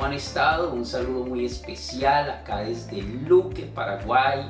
¿cómo han estado? Un saludo muy especial acá desde Luque, Paraguay.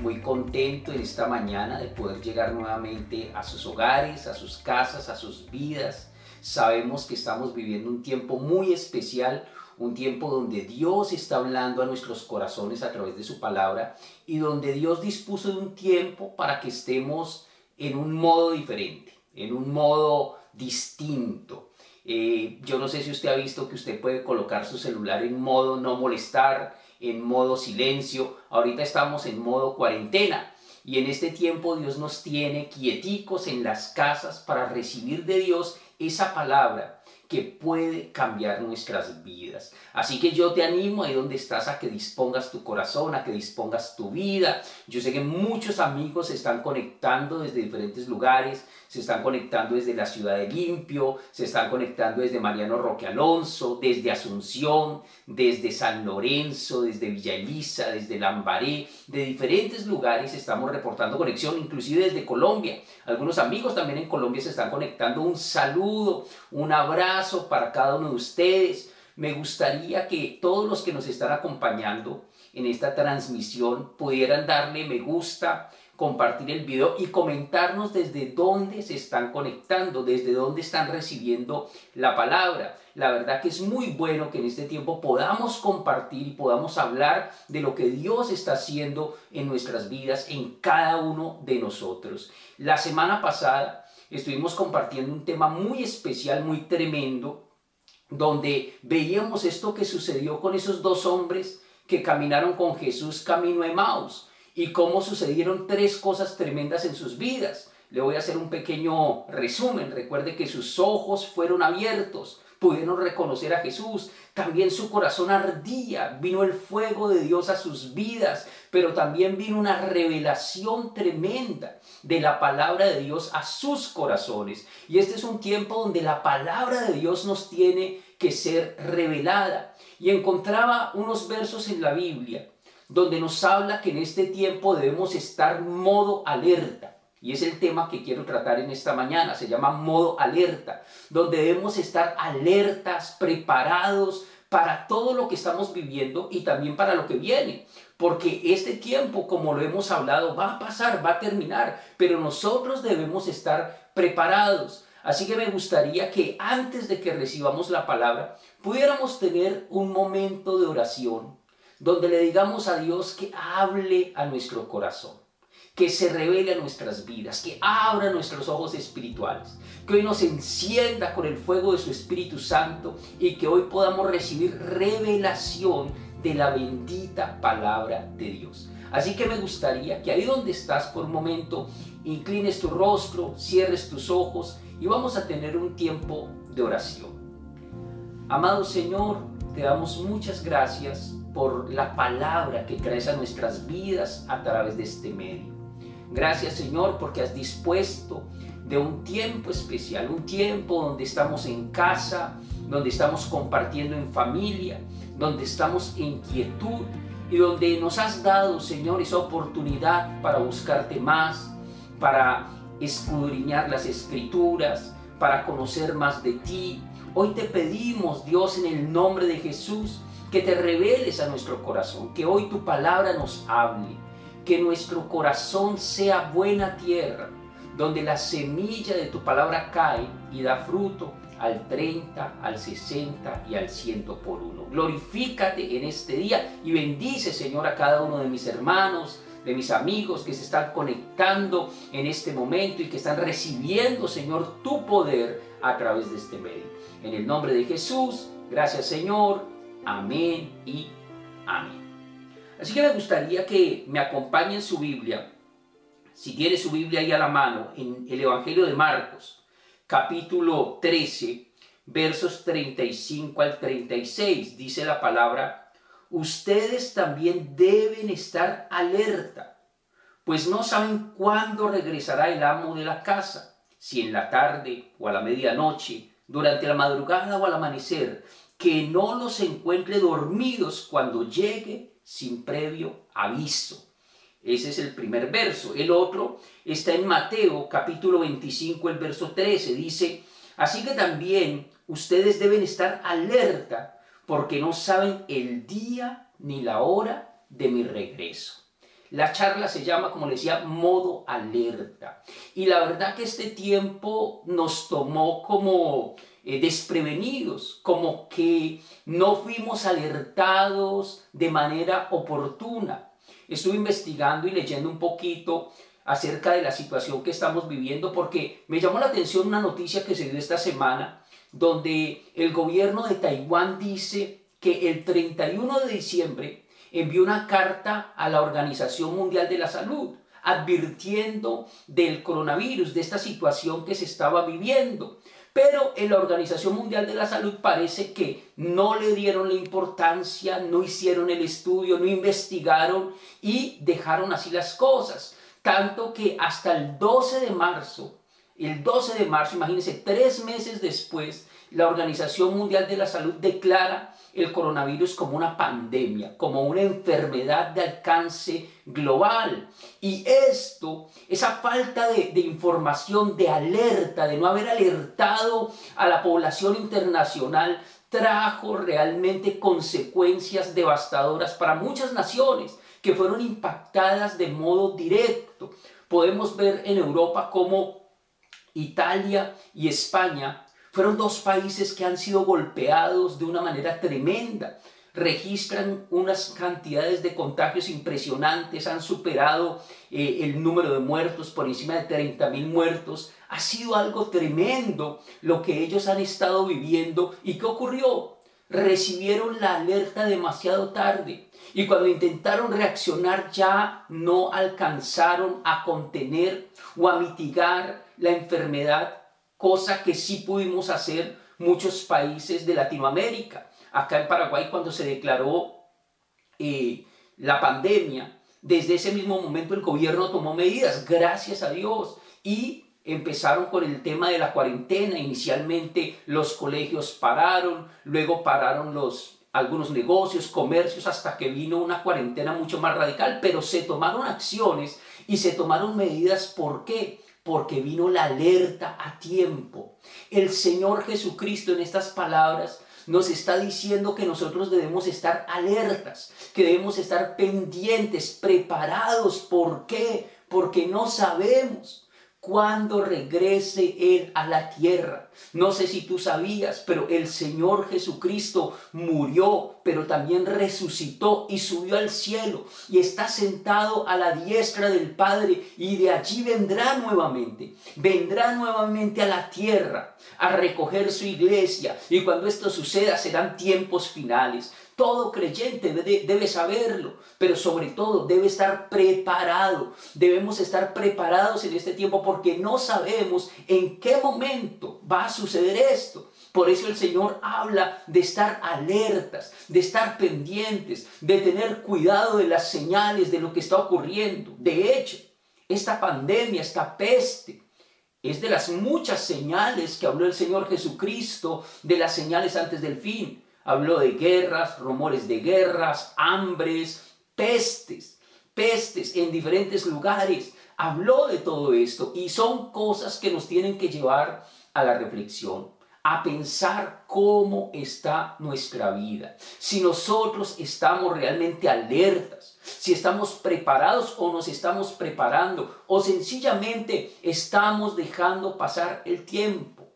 Muy contento en esta mañana de poder llegar nuevamente a sus hogares, a sus casas, a sus vidas. Sabemos que estamos viviendo un tiempo muy especial, un tiempo donde Dios está hablando a nuestros corazones a través de su palabra y donde Dios dispuso de un tiempo para que estemos en un modo diferente, en un modo distinto eh, yo no sé si usted ha visto que usted puede colocar su celular en modo no molestar, en modo silencio. Ahorita estamos en modo cuarentena. Y en este tiempo Dios nos tiene quieticos en las casas para recibir de Dios esa palabra que puede cambiar nuestras vidas. Así que yo te animo ahí donde estás a que dispongas tu corazón, a que dispongas tu vida. Yo sé que muchos amigos se están conectando desde diferentes lugares, se están conectando desde la ciudad de Limpio, se están conectando desde Mariano Roque Alonso, desde Asunción, desde San Lorenzo, desde Villa Elisa, desde Lambaré, de diferentes lugares estamos reportando conexión, inclusive desde Colombia. Algunos amigos también en Colombia se están conectando. Un saludo, un abrazo para cada uno de ustedes. Me gustaría que todos los que nos están acompañando en esta transmisión pudieran darle me gusta, compartir el video y comentarnos desde dónde se están conectando, desde dónde están recibiendo la palabra. La verdad que es muy bueno que en este tiempo podamos compartir y podamos hablar de lo que Dios está haciendo en nuestras vidas, en cada uno de nosotros. La semana pasada estuvimos compartiendo un tema muy especial, muy tremendo, donde veíamos esto que sucedió con esos dos hombres que caminaron con Jesús camino a Maus y cómo sucedieron tres cosas tremendas en sus vidas. Le voy a hacer un pequeño resumen. Recuerde que sus ojos fueron abiertos, pudieron reconocer a Jesús. También su corazón ardía, vino el fuego de Dios a sus vidas, pero también vino una revelación tremenda de la palabra de Dios a sus corazones. Y este es un tiempo donde la palabra de Dios nos tiene que ser revelada. Y encontraba unos versos en la Biblia donde nos habla que en este tiempo debemos estar modo alerta. Y es el tema que quiero tratar en esta mañana, se llama modo alerta, donde debemos estar alertas, preparados para todo lo que estamos viviendo y también para lo que viene. Porque este tiempo, como lo hemos hablado, va a pasar, va a terminar, pero nosotros debemos estar preparados. Así que me gustaría que antes de que recibamos la palabra, pudiéramos tener un momento de oración donde le digamos a Dios que hable a nuestro corazón, que se revele a nuestras vidas, que abra nuestros ojos espirituales, que hoy nos encienda con el fuego de su Espíritu Santo y que hoy podamos recibir revelación de la bendita palabra de Dios. Así que me gustaría que ahí donde estás por un momento, inclines tu rostro, cierres tus ojos y vamos a tener un tiempo de oración. Amado Señor, te damos muchas gracias por la palabra que traes a nuestras vidas a través de este medio. Gracias Señor porque has dispuesto de un tiempo especial, un tiempo donde estamos en casa, donde estamos compartiendo en familia, donde estamos en quietud y donde nos has dado, Señor, esa oportunidad para buscarte más, para escudriñar las escrituras, para conocer más de ti. Hoy te pedimos, Dios, en el nombre de Jesús, que te reveles a nuestro corazón, que hoy tu palabra nos hable, que nuestro corazón sea buena tierra, donde la semilla de tu palabra cae y da fruto al 30, al 60 y al 100 por uno. Glorifícate en este día y bendice, Señor, a cada uno de mis hermanos, de mis amigos que se están conectando en este momento y que están recibiendo, Señor, tu poder a través de este medio. En el nombre de Jesús, gracias, Señor. Amén y amén. Así que me gustaría que me acompañen su Biblia, si tiene su Biblia ahí a la mano, en el Evangelio de Marcos, capítulo 13, versos 35 al 36, dice la palabra, ustedes también deben estar alerta, pues no saben cuándo regresará el amo de la casa, si en la tarde o a la medianoche, durante la madrugada o al amanecer, que no los encuentre dormidos cuando llegue sin previo aviso. Ese es el primer verso. El otro está en Mateo capítulo 25, el verso 13. Dice, así que también ustedes deben estar alerta, porque no saben el día ni la hora de mi regreso. La charla se llama, como decía, modo alerta. Y la verdad que este tiempo nos tomó como eh, desprevenidos, como que no fuimos alertados de manera oportuna. Estuve investigando y leyendo un poquito acerca de la situación que estamos viviendo porque me llamó la atención una noticia que se dio esta semana donde el gobierno de Taiwán dice que el 31 de diciembre envió una carta a la Organización Mundial de la Salud advirtiendo del coronavirus, de esta situación que se estaba viviendo. Pero en la Organización Mundial de la Salud parece que no le dieron la importancia, no hicieron el estudio, no investigaron y dejaron así las cosas. Tanto que hasta el 12 de marzo, el 12 de marzo, imagínense, tres meses después, la Organización Mundial de la Salud declara el coronavirus como una pandemia, como una enfermedad de alcance global. Y esto, esa falta de, información, de alerta, de no haber alertado a la población internacional, trajo realmente consecuencias devastadoras para muchas naciones que fueron impactadas de modo directo. Podemos ver en Europa cómo Italia y España fueron dos países que han sido golpeados de una manera tremenda. Registran unas cantidades de contagios impresionantes, han superado eh, el número de muertos por encima de 30 mil muertos. Ha sido algo tremendo lo que ellos han estado viviendo. ¿Y qué ocurrió? Recibieron la alerta demasiado tarde y cuando intentaron reaccionar ya no alcanzaron a contener o a mitigar la enfermedad cosa que sí pudimos hacer muchos países de Latinoamérica. Acá en Paraguay cuando se declaró eh, la pandemia, desde ese mismo momento el gobierno tomó medidas, gracias a Dios, y empezaron con el tema de la cuarentena. Inicialmente los colegios pararon, luego pararon los algunos negocios, comercios, hasta que vino una cuarentena mucho más radical, pero se tomaron acciones y se tomaron medidas. ¿Por qué? Porque vino la alerta a tiempo. El Señor Jesucristo en estas palabras nos está diciendo que nosotros debemos estar alertas, que debemos estar pendientes, preparados. ¿Por qué? Porque no sabemos cuando regrese Él a la tierra. No sé si tú sabías, pero el Señor Jesucristo murió, pero también resucitó y subió al cielo y está sentado a la diestra del Padre y de allí vendrá nuevamente. Vendrá nuevamente a la tierra a recoger su iglesia y cuando esto suceda serán tiempos finales. Todo creyente debe, saberlo, pero sobre todo debe estar preparado. Debemos estar preparados en este tiempo porque no sabemos en qué momento va a suceder esto. Por eso el Señor habla de estar alertas, de estar pendientes, de tener cuidado de las señales de lo que está ocurriendo. De hecho, esta pandemia, esta peste, es de las muchas señales que habló el Señor Jesucristo, de las señales antes del fin habló de guerras, rumores de guerras, hambres, pestes, pestes en diferentes lugares. Habló de todo esto y son cosas que nos tienen que llevar a la reflexión, a pensar cómo está nuestra vida, si nosotros estamos realmente alertas, si estamos preparados o nos estamos preparando o sencillamente estamos dejando pasar el tiempo.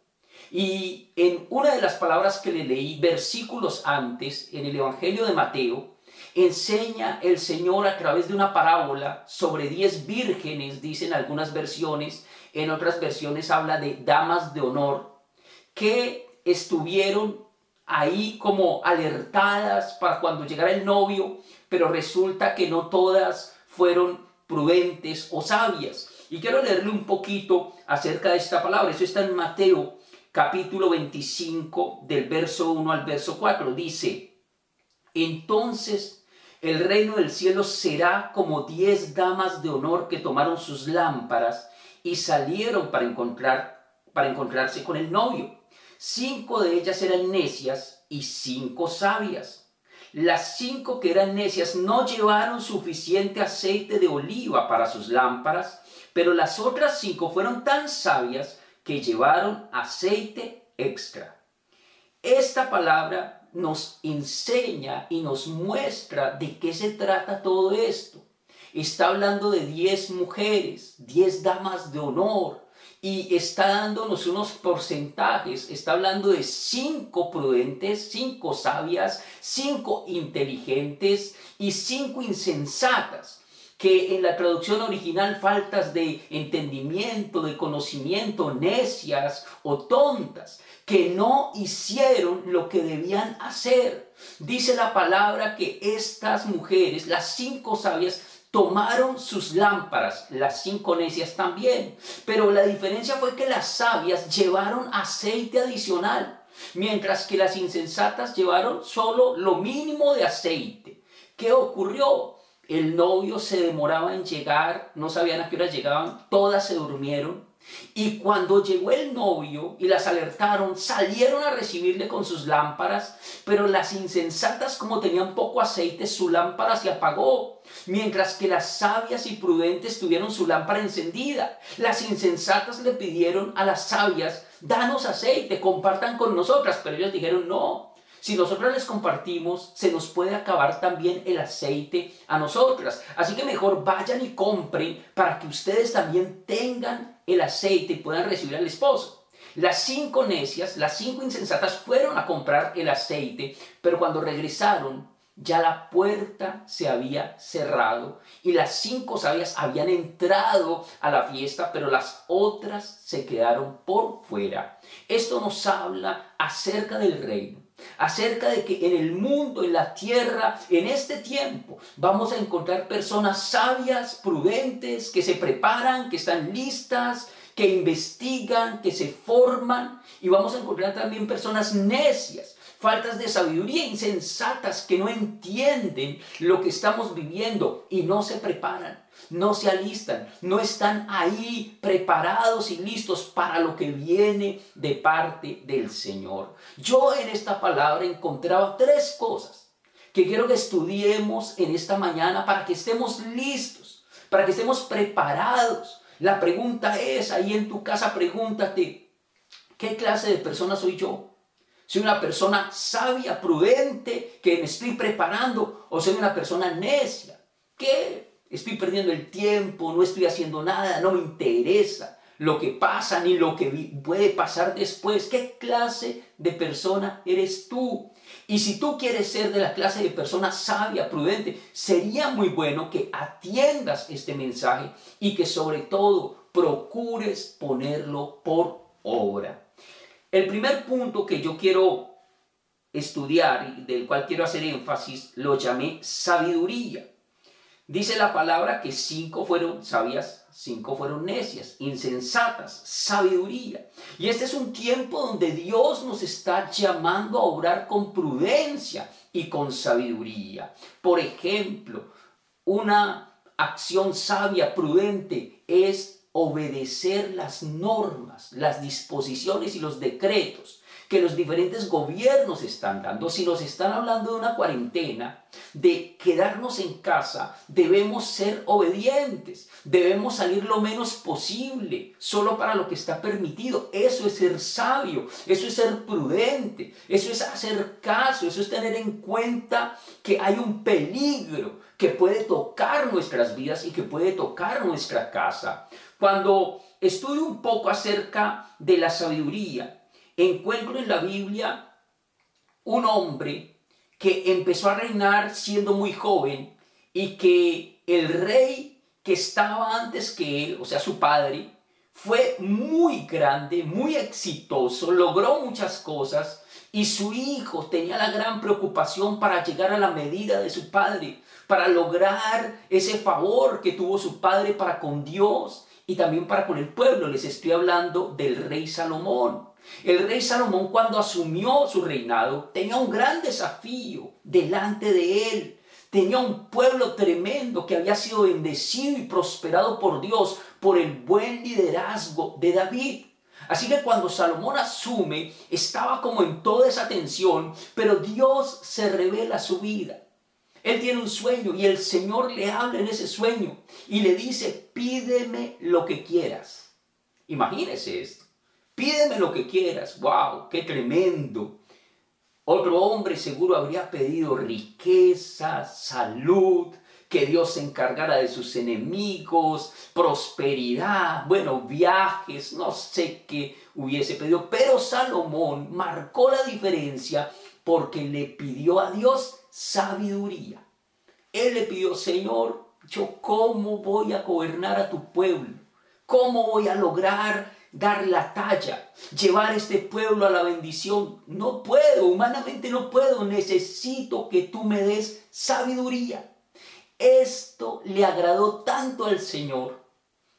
Y en una de las palabras que le leí, versículos antes, en el Evangelio de Mateo, enseña el Señor a través de una parábola sobre diez vírgenes, dicen algunas versiones, en otras versiones habla de damas de honor, que estuvieron ahí como alertadas para cuando llegara el novio, pero resulta que no todas fueron prudentes o sabias. Y quiero leerle un poquito acerca de esta palabra. Eso está en Mateo capítulo 25 del verso 1 al verso 4. Dice, entonces el reino del cielo será como diez damas de honor que tomaron sus lámparas y salieron para, encontrar, para encontrarse con el novio. Cinco de ellas eran necias y cinco sabias. Las cinco que eran necias no llevaron suficiente aceite de oliva para sus lámparas, pero las otras cinco fueron tan sabias que llevaron aceite extra. Esta palabra nos enseña y nos muestra de qué se trata todo esto. Está hablando de 10 mujeres, 10 damas de honor, y está dándonos unos porcentajes, está hablando de cinco prudentes, cinco sabias, cinco inteligentes y cinco insensatas, que en la traducción original faltas de entendimiento, de conocimiento, necias o tontas, que no hicieron lo que debían hacer. Dice la palabra que estas mujeres, las cinco sabias, tomaron sus lámparas, las cinco necias también. Pero la diferencia fue que las sabias llevaron aceite adicional, mientras que las insensatas llevaron solo lo mínimo de aceite. ¿Qué ocurrió? El novio se demoraba en llegar, no sabían a qué hora llegaban, todas se durmieron. Y cuando llegó el novio y las alertaron, salieron a recibirle con sus lámparas, pero las insensatas como tenían poco aceite, su lámpara se apagó mientras que las sabias y prudentes tuvieron su lámpara encendida. Las insensatas le pidieron a las sabias, danos aceite, compartan con nosotras, pero ellos dijeron, no, si nosotras les compartimos, se nos puede acabar también el aceite a nosotras. Así que mejor vayan y compren para que ustedes también tengan el aceite puedan recibir al esposo. Las cinco necias, las cinco insensatas fueron a comprar el aceite, pero cuando regresaron ya la puerta se había cerrado y las cinco sabias habían entrado a la fiesta, pero las otras se quedaron por fuera. Esto nos habla acerca del reino, acerca de que en el mundo, en la tierra, en este tiempo, vamos a encontrar personas sabias, prudentes, que se preparan, que están listas, que investigan, que se forman, y vamos a encontrar también personas necias, faltas de sabiduría insensatas que no entienden lo que estamos viviendo y no se preparan, no se alistan, no están ahí preparados y listos para lo que viene de parte del Señor. Yo en esta palabra encontraba tres cosas que quiero que estudiemos en esta mañana para que estemos listos, para que estemos preparados. La pregunta es, ahí en tu casa pregúntate, ¿qué clase de persona soy yo? Soy una persona sabia, prudente, que me estoy preparando, o soy una persona necia, que estoy perdiendo el tiempo, no estoy haciendo nada, no me interesa lo que pasa ni lo que puede pasar después. ¿Qué clase de persona eres tú? Y si tú quieres ser de la clase de persona sabia, prudente, sería muy bueno que atiendas este mensaje y que sobre todo procures ponerlo por obra. El primer punto que yo quiero estudiar y del cual quiero hacer énfasis lo llamé sabiduría. Dice la palabra que cinco fueron sabias, cinco fueron necias, insensatas, sabiduría. Y este es un tiempo donde Dios nos está llamando a orar con prudencia y con sabiduría. Por ejemplo, una acción sabia, prudente, es obedecer las normas, las disposiciones y los decretos que los diferentes gobiernos están dando. Si nos están hablando de una cuarentena, de quedarnos en casa, debemos ser obedientes, debemos salir lo menos posible, solo para lo que está permitido. Eso es ser sabio, eso es ser prudente, eso es hacer caso, eso es tener en cuenta que hay un peligro que puede tocar nuestras vidas y que puede tocar nuestra casa. Cuando estudio un poco acerca de la sabiduría, encuentro en la Biblia un hombre que empezó a reinar siendo muy joven y que el rey que estaba antes que él, o sea, su padre, fue muy grande, muy exitoso, logró muchas cosas y su hijo tenía la gran preocupación para llegar a la medida de su padre, para lograr ese favor que tuvo su padre para con Dios y también para con el pueblo. Les estoy hablando del rey Salomón. El rey Salomón cuando asumió su reinado tenía un gran desafío delante de él. Tenía un pueblo tremendo que había sido bendecido y prosperado por Dios por el buen liderazgo de David. Así que cuando Salomón asume, estaba como en toda esa tensión, pero Dios se revela su vida. Él tiene un sueño y el Señor le habla en ese sueño y le dice, pídeme lo que quieras. Imagínese esto. Pídeme lo que quieras. ¡Wow! ¡Qué tremendo! Otro hombre seguro habría pedido riqueza, salud, que Dios se encargara de sus enemigos, prosperidad, bueno, viajes, no sé qué hubiese pedido. Pero Salomón marcó la diferencia porque le pidió a Dios sabiduría. Él le pidió, Señor, yo cómo voy a gobernar a tu pueblo, cómo voy a lograr dar la talla, llevar este pueblo a la bendición. No puedo, humanamente no puedo, necesito que tú me des sabiduría. Esto le agradó tanto al Señor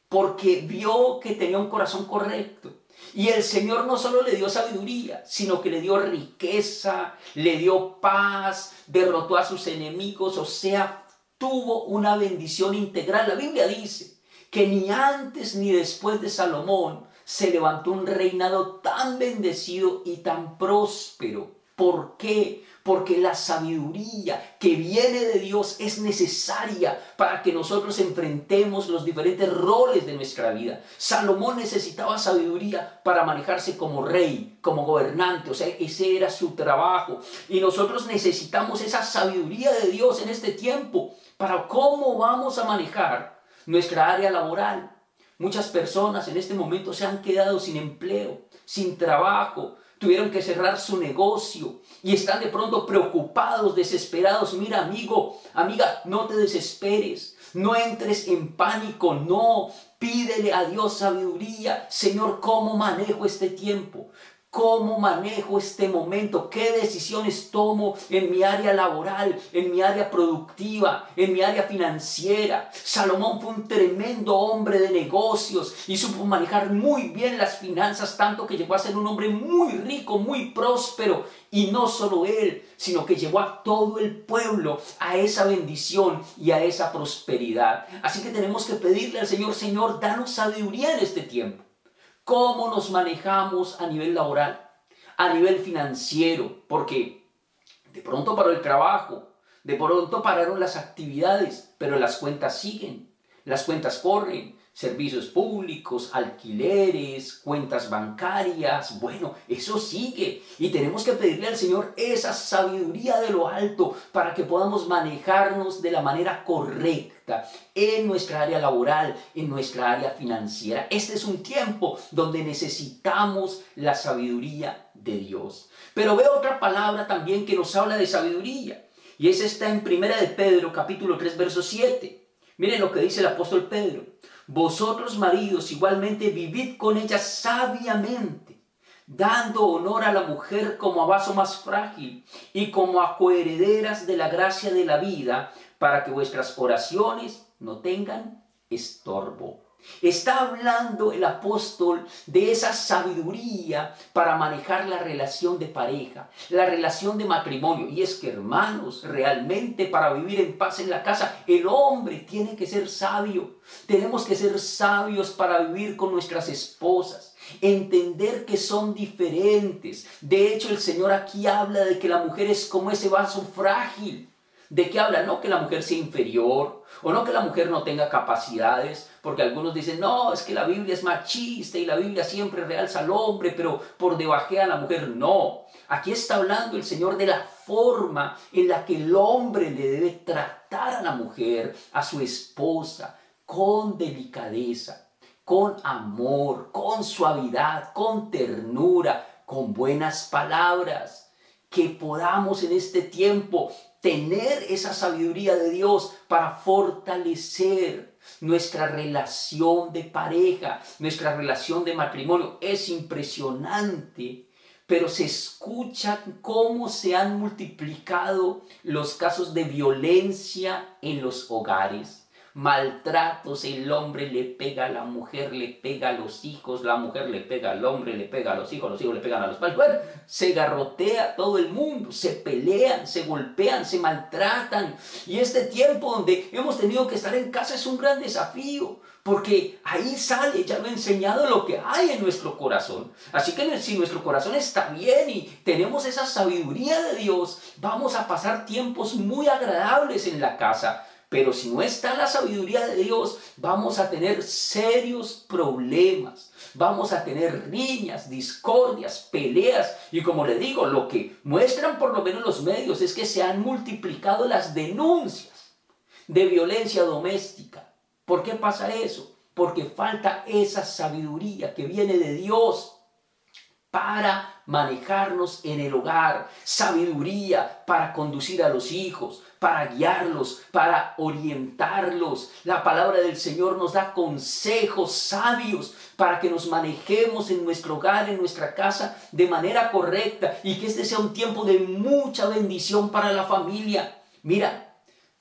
porque vio que tenía un corazón correcto. Y el Señor no solo le dio sabiduría, sino que le dio riqueza, le dio paz, derrotó a sus enemigos, o sea, tuvo una bendición integral. La Biblia dice que ni antes ni después de Salomón se levantó un reinado tan bendecido y tan próspero. ¿Por qué? Porque la sabiduría que viene de Dios es necesaria para que nosotros enfrentemos los diferentes roles de nuestra vida. Salomón necesitaba sabiduría para manejarse como rey, como gobernante, o sea, ese era su trabajo. Y nosotros necesitamos esa sabiduría de Dios en este tiempo para cómo vamos a manejar nuestra área laboral, Muchas personas en este momento se han quedado sin empleo, sin trabajo, tuvieron que cerrar su negocio y están de pronto preocupados, desesperados. Mira, amigo, amiga, no te desesperes, no entres en pánico, no. Pídele a Dios sabiduría. Señor, ¿cómo manejo este tiempo? ¿Cómo manejo este momento? ¿Qué decisiones tomo en mi área laboral, en mi área productiva, en mi área financiera? Salomón fue un tremendo hombre de negocios y supo manejar muy bien las finanzas, tanto que llegó a ser un hombre muy rico, muy próspero. Y no solo él, sino que llevó a todo el pueblo a esa bendición y a esa prosperidad. Así que tenemos que pedirle al Señor, Señor, danos sabiduría en este tiempo cómo nos manejamos a nivel laboral, a nivel financiero, porque de pronto paró el trabajo, de pronto pararon las actividades, pero las cuentas siguen, las cuentas corren, servicios públicos, alquileres, cuentas bancarias, bueno, eso sigue. Y tenemos que pedirle al Señor esa sabiduría de lo alto para que podamos manejarnos de la manera correcta en nuestra área laboral, en nuestra área financiera. Este es un tiempo donde necesitamos la sabiduría de Dios. Pero veo otra palabra también que nos habla de sabiduría. Y esa está en Primera de Pedro, capítulo 3, verso 7. Miren lo que dice el apóstol Pedro. Vosotros maridos igualmente vivid con ella sabiamente, dando honor a la mujer como a vaso más frágil y como a coherederas de la gracia de la vida, para que vuestras oraciones no tengan estorbo. Está hablando el apóstol de esa sabiduría para manejar la relación de pareja, la relación de matrimonio. Y es que, hermanos, realmente para vivir en paz en la casa, el hombre tiene que ser sabio. Tenemos que ser sabios para vivir con nuestras esposas. Entender que son diferentes. De hecho, el Señor aquí habla de que la mujer es como ese vaso frágil. ¿De qué habla? No que la mujer sea inferior o no que la mujer no tenga capacidades, porque algunos dicen, no, es que la Biblia es machista y la Biblia siempre realza al hombre, pero por debajea a la mujer. No, aquí está hablando el Señor de la forma en la que el hombre le debe tratar a la mujer, a su esposa, con delicadeza, con amor, con suavidad, con ternura, con buenas palabras. Que podamos en este tiempo tener esa sabiduría de Dios para fortalecer nuestra relación de pareja, nuestra relación de matrimonio. Es impresionante, pero se escucha cómo se han multiplicado los casos de violencia en los hogares maltratos, el hombre le pega a la mujer, le pega a los hijos, la mujer le pega al hombre, le pega a los hijos, los hijos le pegan a los padres. Bueno, se garrotea todo el mundo, se pelean, se golpean, se maltratan. Y este tiempo donde hemos tenido que estar en casa es un gran desafío. Porque ahí sale, ya lo he enseñado, lo que hay en nuestro corazón. Así que si nuestro corazón está bien y tenemos esa sabiduría de Dios, vamos a pasar tiempos muy agradables en la casa Pero si no está la sabiduría de Dios, vamos a tener serios problemas. Vamos a tener riñas, discordias, peleas. Y como le digo, lo que muestran por lo menos los medios es que se han multiplicado las denuncias de violencia doméstica. ¿Por qué pasa eso? Porque falta esa sabiduría que viene de Dios para manejarnos en el hogar, sabiduría para conducir a los hijos, para guiarlos, para orientarlos. La palabra del Señor nos da consejos sabios para que nos manejemos en nuestro hogar, en nuestra casa, de manera correcta y que este sea un tiempo de mucha bendición para la familia. Mira,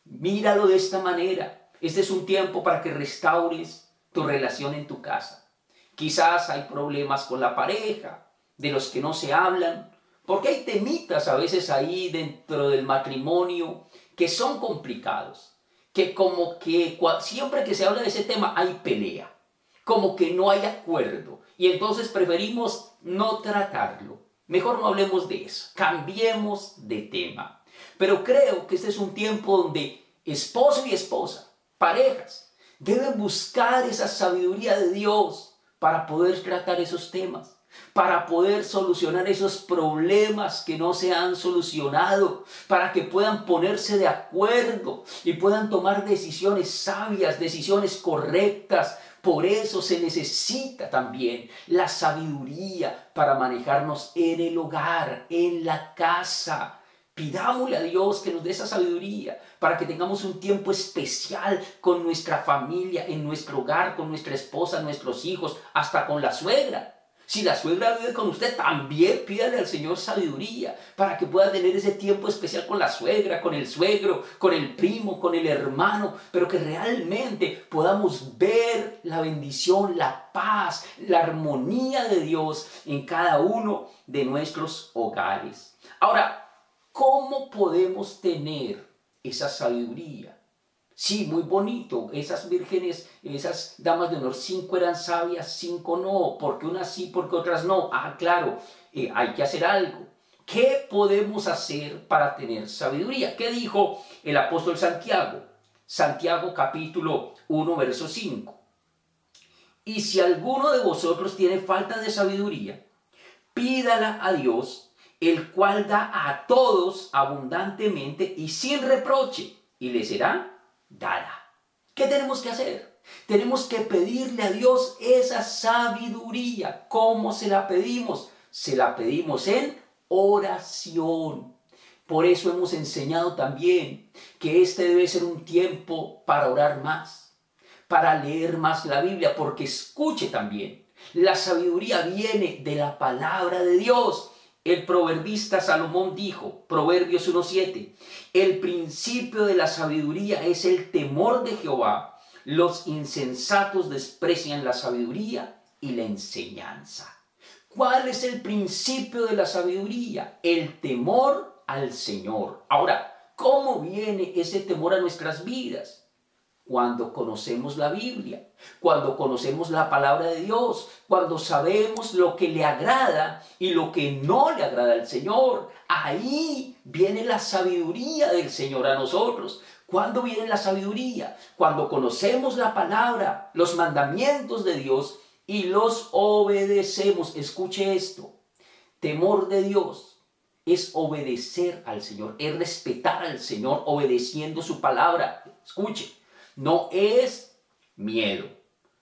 míralo de esta manera. Este es un tiempo para que restaures tu relación en tu casa. Quizás hay problemas con la pareja, de los que no se hablan, porque hay temitas a veces ahí dentro del matrimonio que son complicados, que como que siempre que se habla de ese tema hay pelea, como que no hay acuerdo, y entonces preferimos no tratarlo. Mejor no hablemos de eso, cambiemos de tema. Pero creo que este es un tiempo donde esposo y esposa, parejas, deben buscar esa sabiduría de Dios para poder tratar esos temas para poder solucionar esos problemas que no se han solucionado, para que puedan ponerse de acuerdo y puedan tomar decisiones sabias, decisiones correctas. Por eso se necesita también la sabiduría para manejarnos en el hogar, en la casa. Pidámosle a Dios que nos dé esa sabiduría para que tengamos un tiempo especial con nuestra familia, en nuestro hogar, con nuestra esposa, nuestros hijos, hasta con la suegra. Si la suegra vive con usted, también pídale al Señor sabiduría para que pueda tener ese tiempo especial con la suegra, con el suegro, con el primo, con el hermano, pero que realmente podamos ver la bendición, la paz, la armonía de Dios en cada uno de nuestros hogares. Ahora, ¿cómo podemos tener esa sabiduría? Sí, muy bonito. Esas vírgenes, esas damas de honor, cinco eran sabias, cinco no. porque unas sí, porque otras no? Ah, claro, eh, hay que hacer algo. ¿Qué podemos hacer para tener sabiduría? ¿Qué dijo el apóstol Santiago? Santiago capítulo 1, verso 5. Y si alguno de vosotros tiene falta de sabiduría, pídala a Dios, el cual da a todos abundantemente y sin reproche, y le será dada. ¿Qué tenemos que hacer? Tenemos que pedirle a Dios esa sabiduría. ¿Cómo se la pedimos? Se la pedimos en oración. Por eso hemos enseñado también que este debe ser un tiempo para orar más, para leer más la Biblia, porque escuche también, la sabiduría viene de la palabra de Dios. El proverbista Salomón dijo, Proverbios 1.7, el principio de la sabiduría es el temor de Jehová. Los insensatos desprecian la sabiduría y la enseñanza. ¿Cuál es el principio de la sabiduría? El temor al Señor. Ahora, ¿cómo viene ese temor a nuestras vidas? Cuando conocemos la Biblia, cuando conocemos la palabra de Dios, cuando sabemos lo que le agrada y lo que no le agrada al Señor. Ahí viene la sabiduría del Señor a nosotros. ¿Cuándo viene la sabiduría? Cuando conocemos la palabra, los mandamientos de Dios y los obedecemos. Escuche esto. Temor de Dios es obedecer al Señor, es respetar al Señor obedeciendo su palabra. Escuche, no es miedo,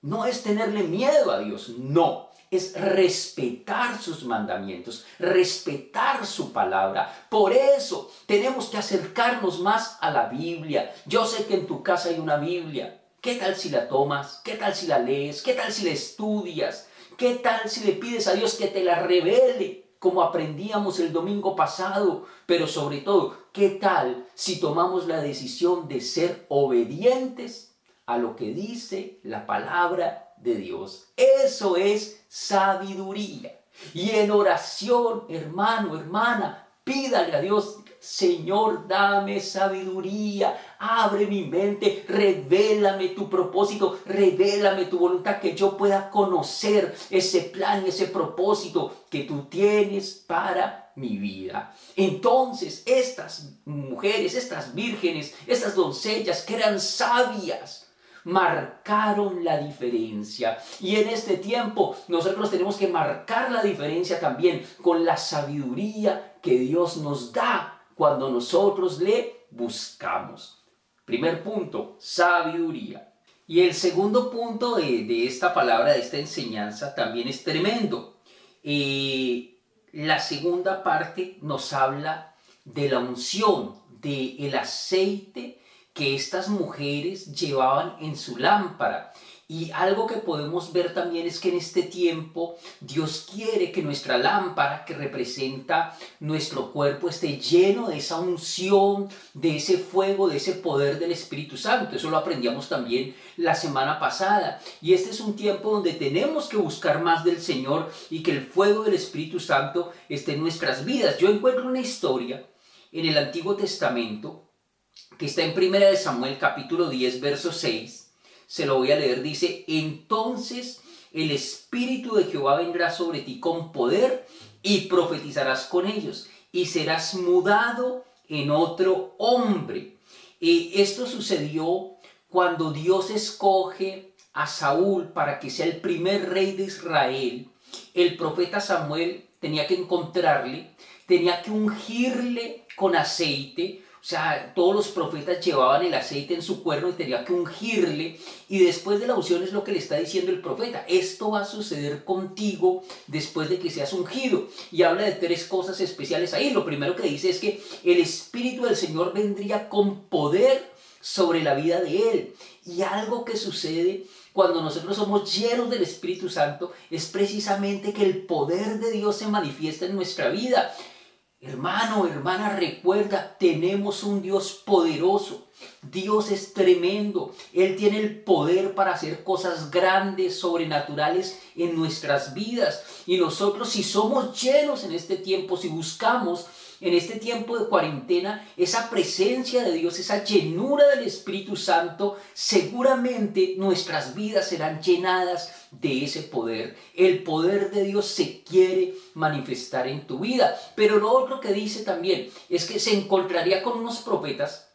no es tenerle miedo a Dios, no, es respetar sus mandamientos, respetar su palabra. Por eso tenemos que acercarnos más a la Biblia. Yo sé que en tu casa hay una Biblia. ¿Qué tal si la tomas? ¿Qué tal si la lees? ¿Qué tal si la estudias? ¿Qué tal si le pides a Dios que te la revele? Como aprendíamos el domingo pasado, pero sobre todo, ¿qué tal si tomamos la decisión de ser obedientes a lo que dice la palabra de Dios? Eso es sabiduría. Y en oración, hermano, hermana, pídale a Dios, Señor, dame sabiduría, abre mi mente, revélame tu propósito, revélame tu voluntad, que yo pueda conocer ese plan, ese propósito que tú tienes para mi vida. Entonces, estas mujeres, estas vírgenes, estas doncellas que eran sabias, marcaron la diferencia. Y en este tiempo nosotros tenemos que marcar la diferencia también con la sabiduría que Dios nos da cuando nosotros le buscamos. Primer punto, sabiduría. Y el segundo punto de, esta palabra, de esta enseñanza, también es tremendo. Eh, la segunda parte nos habla de la unción, del el aceite que estas mujeres llevaban en su lámpara. Y algo que podemos ver también es que en este tiempo Dios quiere que nuestra lámpara, que representa nuestro cuerpo, esté lleno de esa unción, de ese fuego, de ese poder del Espíritu Santo. Eso lo aprendíamos también la semana pasada. Y este es un tiempo donde tenemos que buscar más del Señor y que el fuego del Espíritu Santo esté en nuestras vidas. Yo encuentro una historia en el Antiguo Testamento que está en Primera de Samuel capítulo 10, verso 6, se lo voy a leer, dice, entonces el Espíritu de Jehová vendrá sobre ti con poder y profetizarás con ellos y serás mudado en otro hombre. y esto sucedió cuando Dios escoge a Saúl para que sea el primer rey de Israel. El profeta Samuel tenía que encontrarle, tenía que ungirle con aceite, o sea, todos los profetas llevaban el aceite en su cuerno y tenía que ungirle. Y después de la unción es lo que le está diciendo el profeta. Esto va a suceder contigo después de que seas ungido. Y habla de tres cosas especiales ahí. Lo primero que dice es que el Espíritu del Señor vendría con poder sobre la vida de él. Y algo que sucede cuando nosotros somos llenos del Espíritu Santo es precisamente que el poder de Dios se manifiesta en nuestra vida. Hermano, hermana, recuerda, tenemos un Dios poderoso. Dios es tremendo. Él tiene el poder para hacer cosas grandes, sobrenaturales en nuestras vidas. Y nosotros si somos llenos en este tiempo, si buscamos en este tiempo de cuarentena, esa presencia de Dios, esa llenura del Espíritu Santo, seguramente nuestras vidas serán llenadas de ese poder. El poder de Dios se quiere manifestar en tu vida. Pero lo otro que dice también es que se encontraría con unos profetas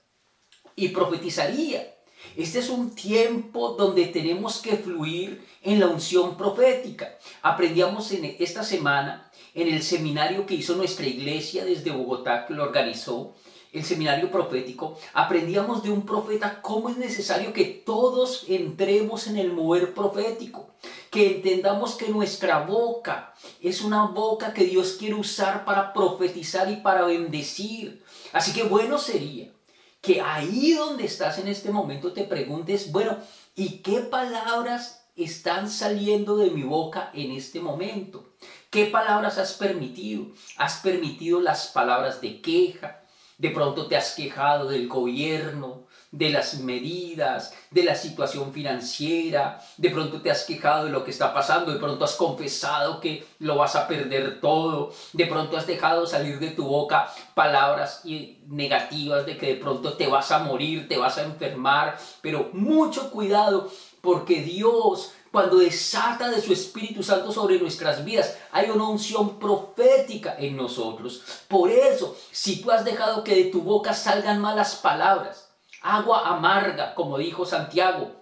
y profetizaría. Este es un tiempo donde tenemos que fluir en la unción profética. Aprendíamos en esta semana en el seminario que hizo nuestra iglesia desde Bogotá, que lo organizó, el seminario profético, aprendíamos de un profeta cómo es necesario que todos entremos en el mover profético, que entendamos que nuestra boca es una boca que Dios quiere usar para profetizar y para bendecir. Así que bueno sería que ahí donde estás en este momento te preguntes, bueno, ¿y qué palabras están saliendo de mi boca en este momento? ¿Qué palabras has permitido? ¿Has permitido las palabras de queja? De pronto te has quejado del gobierno, de las medidas, de la situación financiera, de pronto te has quejado de lo que está pasando, de pronto has confesado que lo vas a perder todo, de pronto has dejado salir de tu boca palabras negativas de que de pronto te vas a morir, te vas a enfermar, pero mucho cuidado porque Dios cuando desata de su Espíritu Santo sobre nuestras vidas, hay una unción profética en nosotros. Por eso, si tú has dejado que de tu boca salgan malas palabras, agua amarga, como dijo Santiago,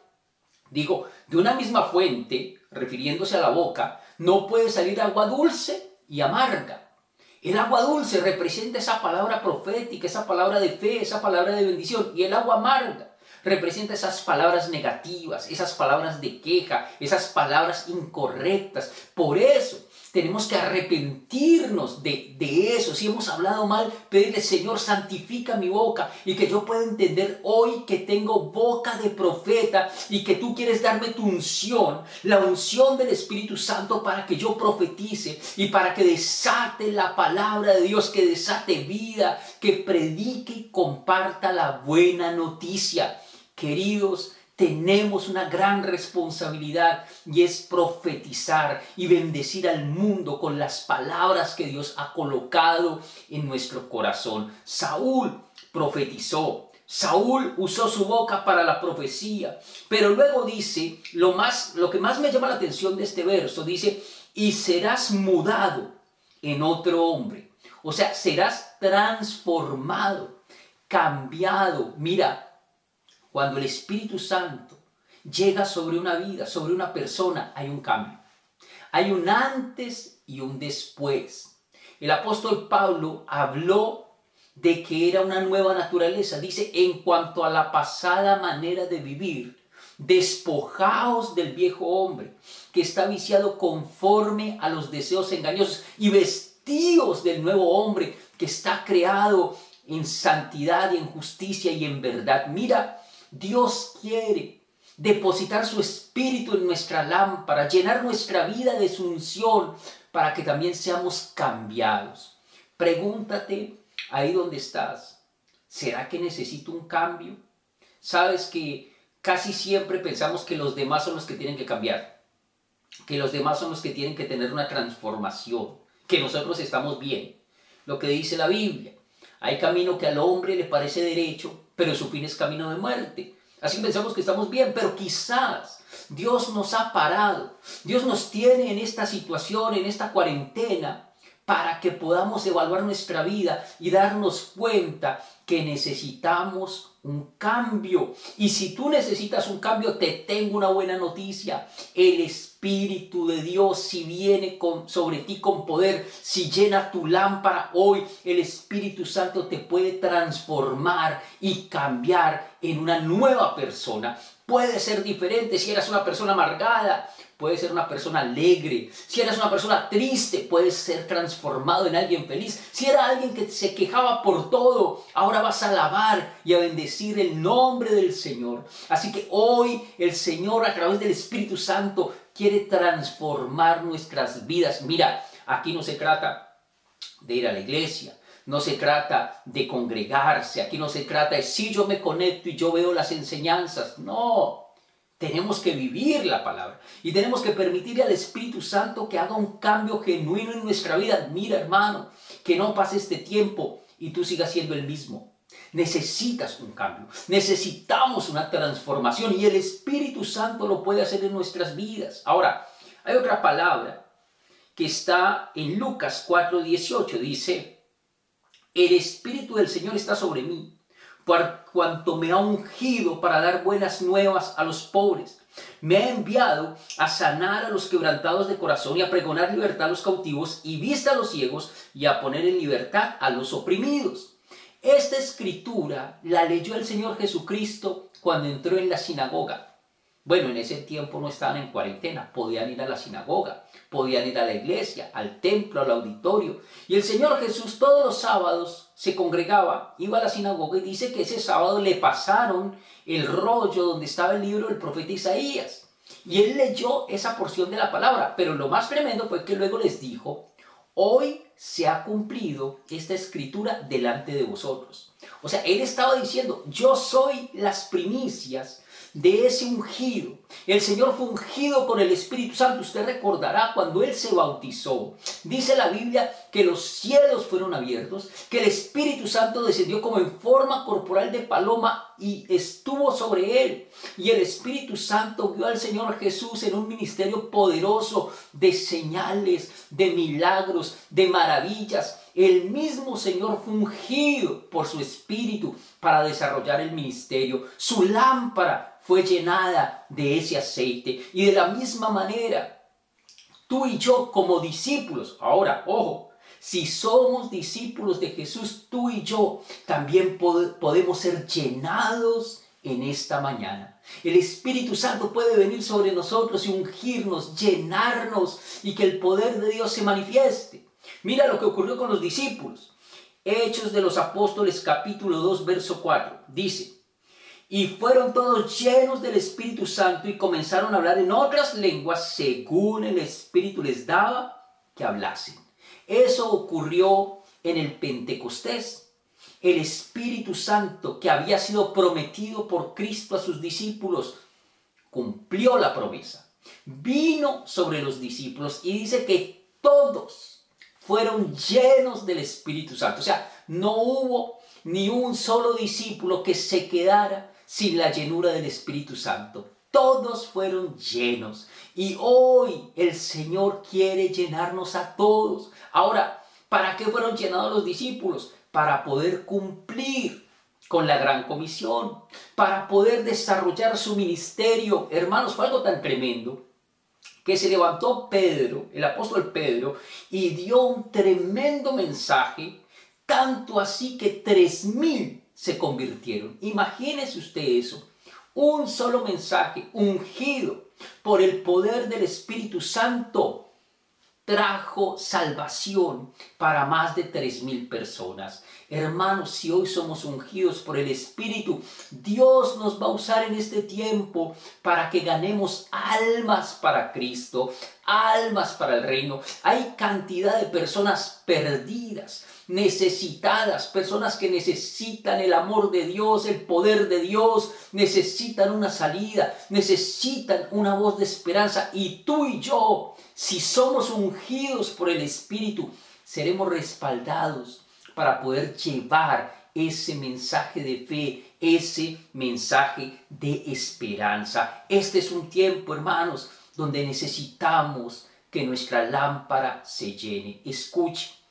digo, de una misma fuente, refiriéndose a la boca, no puede salir agua dulce y amarga. El agua dulce representa esa palabra profética, esa palabra de fe, esa palabra de bendición, y el agua amarga representa esas palabras negativas, esas palabras de queja, esas palabras incorrectas. Por eso tenemos que arrepentirnos de, eso. Si hemos hablado mal, pedirle, Señor, santifica mi boca y que yo pueda entender hoy que tengo boca de profeta y que tú quieres darme tu unción, la unción del Espíritu Santo para que yo profetice y para que desate la palabra de Dios, que desate vida, que predique y comparta la buena noticia. Queridos, tenemos una gran responsabilidad y es profetizar y bendecir al mundo con las palabras que Dios ha colocado en nuestro corazón. Saúl profetizó, Saúl usó su boca para la profecía, pero luego dice, lo, más, lo que más me llama la atención de este verso, dice, y serás mudado en otro hombre. O sea, serás transformado, cambiado. Mira, cuando el Espíritu Santo llega sobre una vida, sobre una persona, hay un cambio. Hay un antes y un después. El apóstol Pablo habló de que era una nueva naturaleza. Dice, en cuanto a la pasada manera de vivir, despojaos del viejo hombre, que está viciado conforme a los deseos engañosos, y vestíos del nuevo hombre, que está creado en santidad y en justicia y en verdad. Mira, Dios quiere depositar su espíritu en nuestra lámpara, llenar nuestra vida de su unción, para que también seamos cambiados. Pregúntate ahí donde estás, ¿será que necesito un cambio? Sabes que casi siempre pensamos que los demás son los que tienen que cambiar, que los demás son los que tienen que tener una transformación, que nosotros estamos bien. Lo que dice la Biblia, hay camino que al hombre le parece derecho, pero su fin es camino de muerte. Así pensamos que estamos bien, pero quizás Dios nos ha parado. Dios nos tiene en esta situación, en esta cuarentena, para que podamos evaluar nuestra vida y darnos cuenta que necesitamos un cambio. Y si tú necesitas un cambio, te tengo una buena noticia. El Espíritu de Dios, si viene sobre ti con poder, si llena tu lámpara hoy, el Espíritu Santo te puede transformar y cambiar en una nueva persona. Puede ser diferente si eras una persona amargada, puedes ser una persona alegre. Si eres una persona triste, puedes ser transformado en alguien feliz. Si era alguien que se quejaba por todo, ahora vas a alabar y a bendecir el nombre del Señor. Así que hoy el Señor a través del Espíritu Santo quiere transformar nuestras vidas. Mira, aquí no se trata de ir a la iglesia. No se trata de congregarse, aquí no se trata de si yo me conecto y yo veo las enseñanzas. No, tenemos que vivir la palabra y tenemos que permitirle al Espíritu Santo que haga un cambio genuino en nuestra vida. Mira, hermano, que no pase este tiempo y tú sigas siendo el mismo. Necesitas un cambio, necesitamos una transformación y el Espíritu Santo lo puede hacer en nuestras vidas. Ahora, hay otra palabra que está en Lucas 4:18, dice, el Espíritu del Señor está sobre mí por cuanto me ha ungido para dar buenas nuevas a los pobres. Me ha enviado a sanar a los quebrantados de corazón y a pregonar libertad a los cautivos y vista a los ciegos y a poner en libertad a los oprimidos. Esta escritura la leyó el Señor Jesucristo cuando entró en la sinagoga. Bueno, en ese tiempo no estaban en cuarentena, podían ir a la sinagoga, podían ir a la iglesia, al templo, al auditorio. Y el Señor Jesús todos los sábados se congregaba, iba a la sinagoga y dice que ese sábado le pasaron el rollo donde estaba el libro del profeta Isaías. Y él leyó esa porción de la palabra, pero lo más tremendo fue que luego les dijo, hoy se ha cumplido esta escritura delante de vosotros. O sea, él estaba diciendo, yo soy las primicias de ese ungido. El Señor fue ungido con el Espíritu Santo. Usted recordará cuando Él se bautizó. Dice la Biblia que los cielos fueron abiertos, que el Espíritu Santo descendió como en forma corporal de paloma y estuvo sobre Él. Y el Espíritu Santo vio al Señor Jesús en un ministerio poderoso de señales, de milagros, de maravillas. El mismo Señor fue ungido por su Espíritu para desarrollar el ministerio. Su lámpara fue llenada de ese aceite. Y de la misma manera, tú y yo como discípulos, ahora, ojo, si somos discípulos de Jesús, tú y yo también podemos ser llenados en esta mañana. El Espíritu Santo puede venir sobre nosotros y ungirnos, llenarnos y que el poder de Dios se manifieste. Mira lo que ocurrió con los discípulos. Hechos de los Apóstoles capítulo 2 verso 4. Dice, y fueron todos llenos del Espíritu Santo y comenzaron a hablar en otras lenguas según el Espíritu les daba que hablasen. Eso ocurrió en el Pentecostés. El Espíritu Santo que había sido prometido por Cristo a sus discípulos cumplió la promesa. Vino sobre los discípulos y dice que todos fueron llenos del Espíritu Santo. O sea, no hubo ni un solo discípulo que se quedara sin la llenura del Espíritu Santo. Todos fueron llenos. Y hoy el Señor quiere llenarnos a todos. Ahora, ¿para qué fueron llenados los discípulos? Para poder cumplir con la gran comisión, para poder desarrollar su ministerio. Hermanos, fue algo tan tremendo que se levantó Pedro, el apóstol Pedro, y dio un tremendo mensaje, tanto así que tres mil se convirtieron. Imagínese usted eso, un solo mensaje ungido por el poder del Espíritu Santo trajo salvación para más de tres mil personas. Hermanos, si hoy somos ungidos por el Espíritu, Dios nos va a usar en este tiempo para que ganemos almas para Cristo, almas para el reino. Hay cantidad de personas perdidas, necesitadas, personas que necesitan el amor de Dios, el poder de Dios, necesitan una salida, necesitan una voz de esperanza. Y tú y yo, si somos ungidos por el Espíritu, seremos respaldados para poder llevar ese mensaje de fe, ese mensaje de esperanza. Este es un tiempo, hermanos, donde necesitamos que nuestra lámpara se llene. Escuche,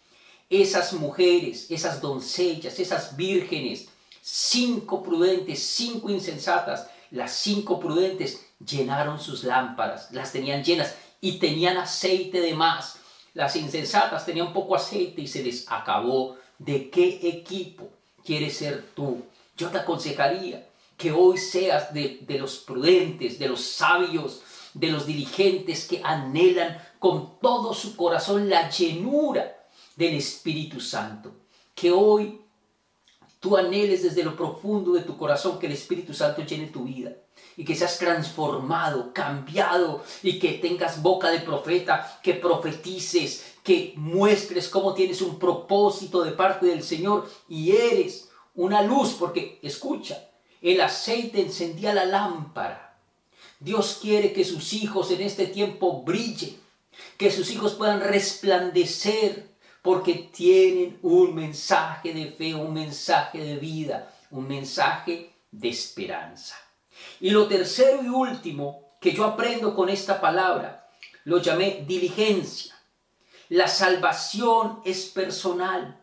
esas mujeres, esas doncellas, esas vírgenes, cinco prudentes, cinco insensatas, las cinco prudentes llenaron sus lámparas, las tenían llenas y tenían aceite de más. Las insensatas tenían poco aceite y se les acabó. ¿De qué equipo quieres ser tú? Yo te aconsejaría que hoy seas de, de los prudentes, de los sabios, de los dirigentes que anhelan con todo su corazón la llenura del Espíritu Santo. Que hoy tú anheles desde lo profundo de tu corazón que el Espíritu Santo llene tu vida y que seas transformado, cambiado y que tengas boca de profeta, que profetices, que muestres cómo tienes un propósito de parte del Señor y eres una luz, porque escucha, el aceite encendía la lámpara Dios quiere que sus hijos en este tiempo brillen, que sus hijos puedan resplandecer, porque tienen un mensaje de fe, un mensaje de vida, un mensaje de esperanza. Y lo tercero y último que yo aprendo con esta palabra, lo llamé diligencia. La salvación es personal.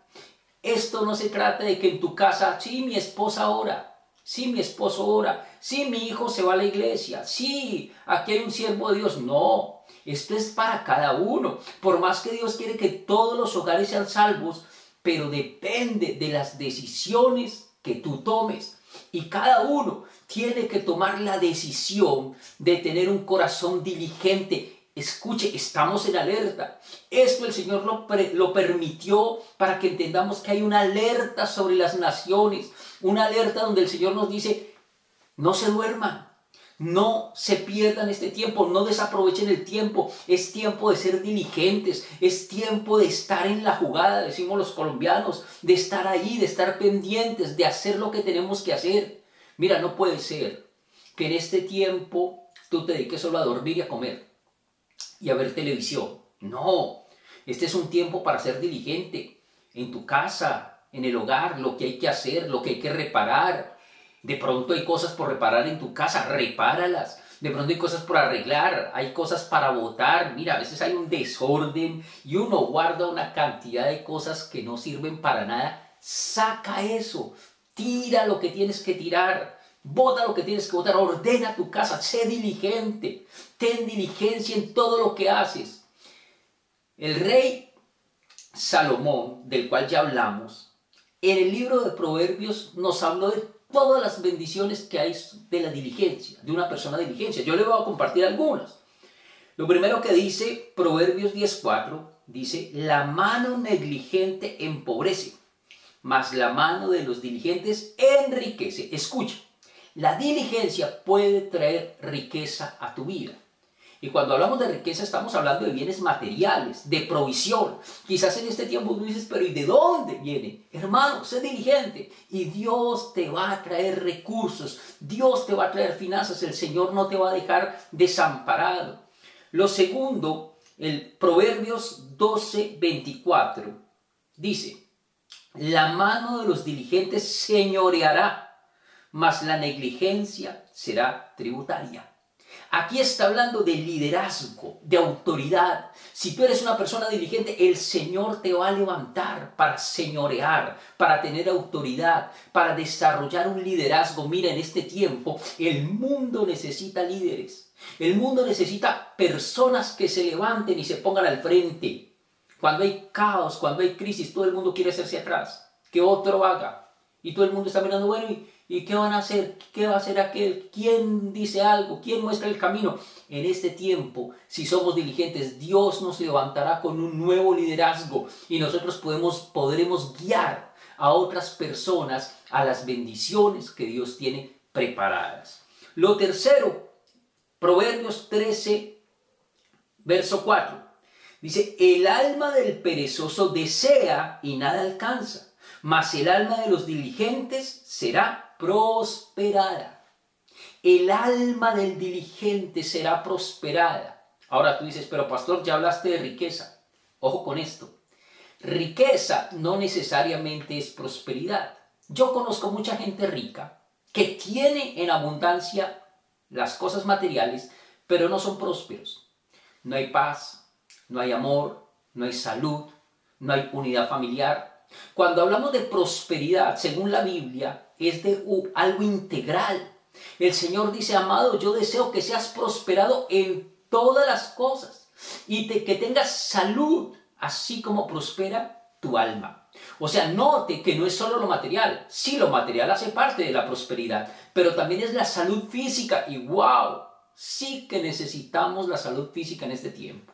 Esto no se trata de que en tu casa, sí, mi esposa ora, Sí, mi esposo ora. Sí, mi hijo se va a la iglesia. Sí, aquí hay un siervo de Dios. No, esto es para cada uno. Por más que Dios quiere que todos los hogares sean salvos, pero depende de las decisiones que tú tomes. Y cada uno tiene que tomar la decisión de tener un corazón diligente Escuche, estamos en alerta. Esto el Señor lo, lo, permitió para que entendamos que hay una alerta sobre las naciones, una alerta donde el Señor nos dice, no se duerman, no se pierdan este tiempo, no desaprovechen el tiempo, es tiempo de ser diligentes, es tiempo de estar en la jugada, decimos los colombianos, de estar ahí, de estar pendientes, de hacer lo que tenemos que hacer. Mira, no puede ser que en este tiempo tú te dediques solo a dormir y a comer y a ver televisión. No, este es un tiempo para ser diligente en tu casa, en el hogar, lo que hay que hacer, lo que hay que reparar. De pronto hay cosas por reparar en tu casa, repáralas. De pronto hay cosas por arreglar, hay cosas para votar. Mira, a veces hay un desorden y uno guarda una cantidad de cosas que no sirven para nada. Saca eso, tira lo que tienes que tirar Vota lo que tienes que votar, ordena tu casa, sé diligente, ten diligencia en todo lo que haces. El rey Salomón, del cual ya hablamos, en el libro de Proverbios nos habló de todas las bendiciones que hay de la diligencia, de una persona diligencia. Yo le voy a compartir algunas. Lo primero que dice Proverbios 10.4, dice, la mano negligente empobrece, mas la mano de los diligentes enriquece. Escucha, la diligencia puede traer riqueza a tu vida. Y cuando hablamos de riqueza estamos hablando de bienes materiales, de provisión. Quizás en este tiempo tú dices, pero ¿y de dónde viene? Hermano, sé diligente y Dios te va a traer recursos, Dios te va a traer finanzas, el Señor no te va a dejar desamparado. Lo segundo, el Proverbios 12, 24, dice, La mano de los diligentes señoreará, mas la negligencia será tributaria. Aquí está hablando de liderazgo, de autoridad. Si tú eres una persona diligente, el Señor te va a levantar para señorear, para tener autoridad, para desarrollar un liderazgo. Mira, en este tiempo el mundo necesita líderes. El mundo necesita personas que se levanten y se pongan al frente. Cuando hay caos, cuando hay crisis, todo el mundo quiere hacerse atrás. Que otro haga. Y todo el mundo está mirando, bueno, ¿y, ¿y qué van a hacer? ¿Qué va a hacer aquel? ¿Quién dice algo? ¿Quién muestra el camino? En este tiempo, si somos diligentes, Dios nos levantará con un nuevo liderazgo y nosotros podemos, podremos guiar a otras personas a las bendiciones que Dios tiene preparadas. Lo tercero, Proverbios 13, verso 4. Dice, el alma del perezoso desea y nada alcanza, mas el alma de los diligentes será prosperada. El alma del diligente será prosperada. Ahora tú dices, pero pastor, ya hablaste de riqueza. Ojo con esto. Riqueza no necesariamente es prosperidad. Yo conozco mucha gente rica que tiene en abundancia las cosas materiales, pero no son prósperos. No hay paz, no hay amor, no hay salud, no hay unidad familiar. Cuando hablamos de prosperidad, según la Biblia, es de algo integral. El Señor dice, amado, yo deseo que seas prosperado en todas las cosas y que tengas salud, así como prospera tu alma. O sea, note que no es solo lo material. Sí, lo material hace parte de la prosperidad, pero también es la salud física. Y wow, sí que necesitamos la salud física en este tiempo.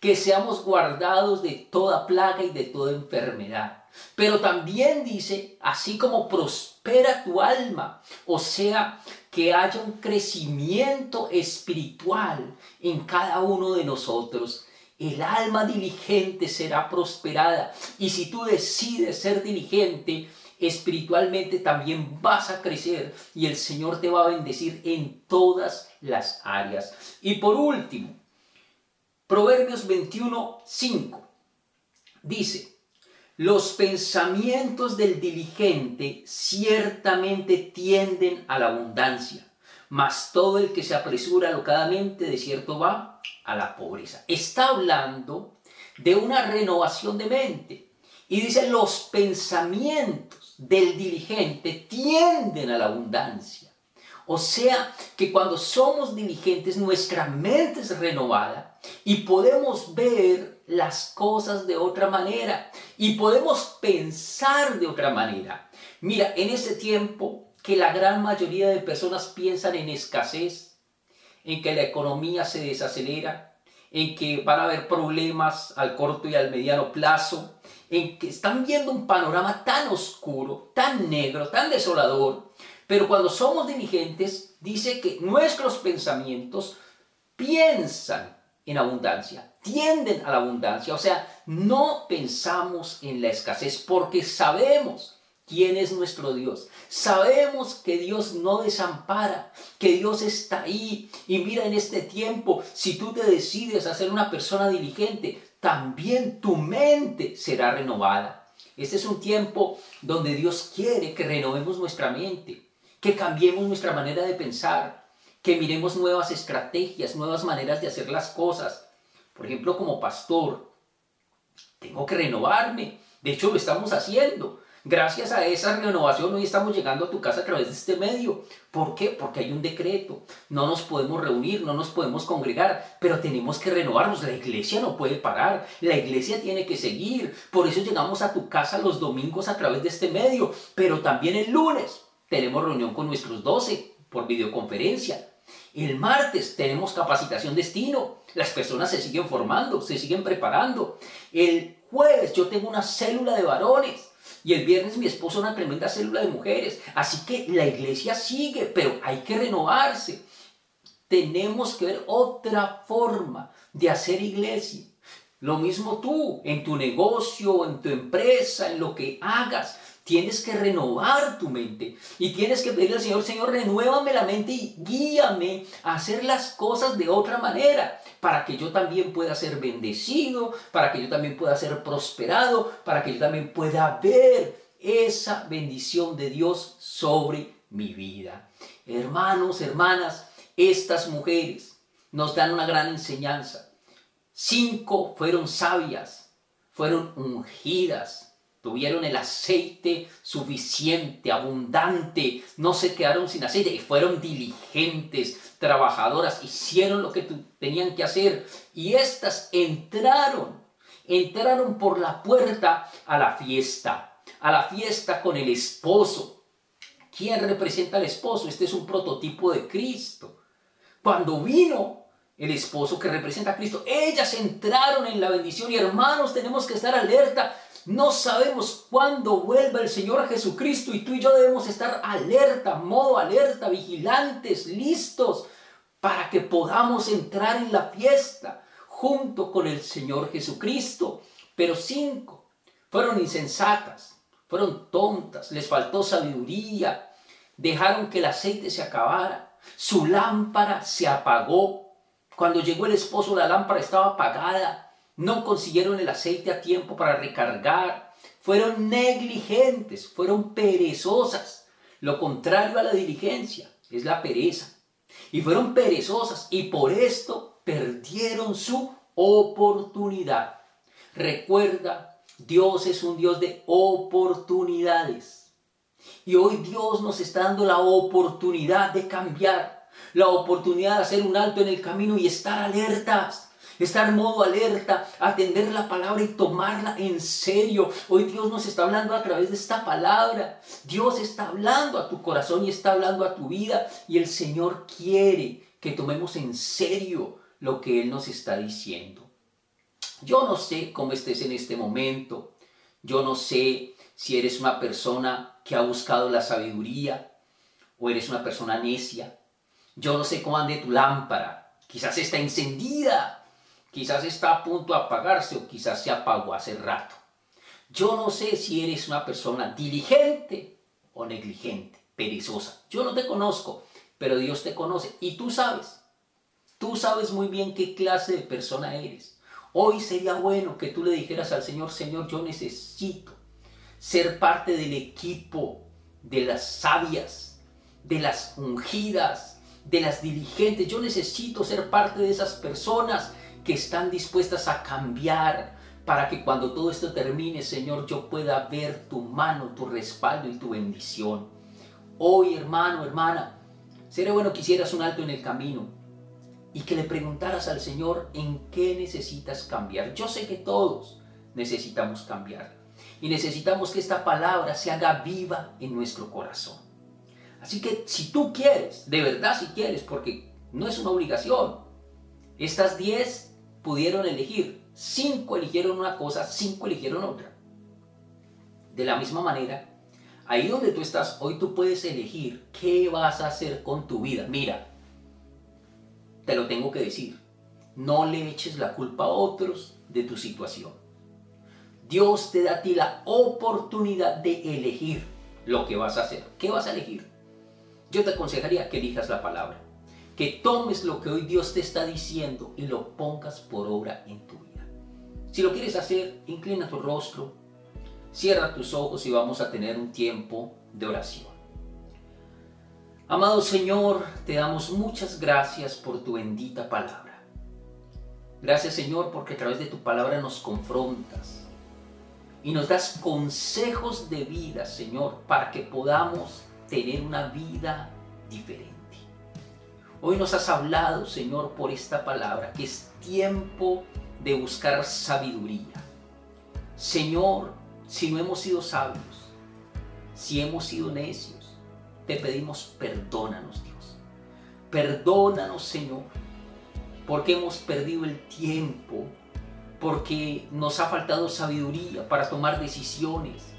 Que seamos guardados de toda plaga y de toda enfermedad. Pero también dice, así como prospera tu alma, o sea, que haya un crecimiento espiritual en cada uno de nosotros. El alma diligente será prosperada. Y si tú decides ser diligente, espiritualmente también vas a crecer y el Señor te va a bendecir en todas las áreas. Y por último, Proverbios 21, 5 dice, los pensamientos del diligente ciertamente tienden a la abundancia, mas todo el que se apresura locadamente de cierto va a la pobreza. Está hablando de una renovación de mente. Y dice, los pensamientos del diligente tienden a la abundancia. O sea, que cuando somos diligentes, nuestra mente es renovada y podemos ver las cosas de otra manera y podemos pensar de otra manera. Mira, en ese tiempo que la gran mayoría de personas piensan en escasez, en que la economía se desacelera, en que van a haber problemas al corto y al mediano plazo, en que están viendo un panorama tan oscuro, tan negro, tan desolador, pero cuando somos diligentes, dice que nuestros pensamientos piensan en abundancia, tienden a la abundancia, o sea, no pensamos en la escasez porque sabemos quién es nuestro Dios. Sabemos que Dios no desampara, que Dios está ahí. Y mira en este tiempo, si tú te decides a ser una persona diligente, también tu mente será renovada. Este es un tiempo donde Dios quiere que renovemos nuestra mente, que cambiemos nuestra manera de pensar, que miremos nuevas estrategias, nuevas maneras de hacer las cosas. Por ejemplo, como pastor, tengo que renovarme. De hecho, lo estamos haciendo. Gracias a esa renovación hoy estamos llegando a tu casa a través de este medio. ¿Por qué? Porque hay un decreto. No nos podemos reunir, no nos podemos congregar, pero tenemos que renovarnos. La iglesia no puede parar, la iglesia tiene que seguir. Por eso llegamos a tu casa los domingos a través de este medio, pero también el lunes tenemos reunión con nuestros 12 por videoconferencia. El martes tenemos capacitación destino. Las personas se siguen formando, se siguen preparando. El jueves yo tengo una célula de varones. Y el viernes mi esposo una tremenda célula de mujeres. Así que la iglesia sigue, pero hay que renovarse. Tenemos que ver otra forma de hacer iglesia. Lo mismo tú, en tu negocio, en tu empresa, en lo que hagas. Tienes que renovar tu mente y tienes que pedirle al Señor, Señor, renuévame la mente y guíame a hacer las cosas de otra manera, para que yo también pueda ser bendecido, para que yo también pueda ser prosperado, para que yo también pueda ver esa bendición de Dios sobre mi vida. Hermanos, hermanas, estas mujeres nos dan una gran enseñanza. Cinco fueron sabias, fueron ungidas, tuvieron el aceite suficiente, abundante, no se quedaron sin aceite y fueron diligentes, trabajadoras, hicieron lo que tenían que hacer y estas entraron, entraron por la puerta a la fiesta, a la fiesta con el esposo. ¿Quién representa al esposo? Este es un prototipo de Cristo. Cuando vino el esposo que representa a Cristo, ellas entraron en la bendición y hermanos, tenemos que estar alerta. No sabemos cuándo vuelva el Señor Jesucristo y tú y yo debemos estar alerta, modo alerta, vigilantes, listos, para que podamos entrar en la fiesta junto con el Señor Jesucristo. Pero cinco fueron insensatas, fueron tontas, les faltó sabiduría, dejaron que el aceite se acabara, su lámpara se apagó. Cuando llegó el esposo la lámpara estaba apagada, no consiguieron el aceite a tiempo para recargar, fueron negligentes, fueron perezosas. Lo contrario a la diligencia es la pereza. Y fueron perezosas y por esto perdieron su oportunidad. Recuerda, Dios es un Dios de oportunidades. Y hoy Dios nos está dando la oportunidad de cambiar, la oportunidad de hacer un alto en el camino y estar alertas estar en modo alerta, atender la palabra y tomarla en serio. Hoy Dios nos está hablando a través de esta palabra. Dios está hablando a tu corazón y está hablando a tu vida y el Señor quiere que tomemos en serio lo que Él nos está diciendo. Yo no sé cómo estés en este momento. Yo no sé si eres una persona que ha buscado la sabiduría o eres una persona necia. Yo no sé cómo ande tu lámpara. Quizás está encendida Quizás está a punto de apagarse o quizás se apagó hace rato. Yo no sé si eres una persona diligente o negligente, perezosa. Yo no te conozco, pero Dios te conoce y tú sabes. Tú sabes muy bien qué clase de persona eres. Hoy sería bueno que tú le dijeras al Señor, Señor, yo necesito ser parte del equipo de las sabias, de las ungidas, de las diligentes. Yo necesito ser parte de esas personas que están dispuestas a cambiar para que cuando todo esto termine, Señor, yo pueda ver tu mano, tu respaldo y tu bendición. Hoy, hermano, hermana, sería bueno que hicieras un alto en el camino y que le preguntaras al Señor en qué necesitas cambiar. Yo sé que todos necesitamos cambiar y necesitamos que esta palabra se haga viva en nuestro corazón. Así que si tú quieres, de verdad si quieres, porque no es una obligación, estas 10 pudieron elegir. Cinco eligieron una cosa, cinco eligieron otra. De la misma manera, ahí donde tú estás, hoy tú puedes elegir qué vas a hacer con tu vida. Mira, te lo tengo que decir. No le eches la culpa a otros de tu situación. Dios te da a ti la oportunidad de elegir lo que vas a hacer. ¿Qué vas a elegir? Yo te aconsejaría que elijas la palabra que tomes lo que hoy Dios te está diciendo y lo pongas por obra en tu vida. Si lo quieres hacer, inclina tu rostro, cierra tus ojos y vamos a tener un tiempo de oración. Amado Señor, te damos muchas gracias por tu bendita palabra. Gracias Señor porque a través de tu palabra nos confrontas y nos das consejos de vida, Señor, para que podamos tener una vida diferente. Hoy nos has hablado, Señor, por esta palabra, que es tiempo de buscar sabiduría. Señor, si no hemos sido sabios, si hemos sido necios, te pedimos perdónanos, Dios. Perdónanos, Señor, porque hemos perdido el tiempo, porque nos ha faltado sabiduría para tomar decisiones,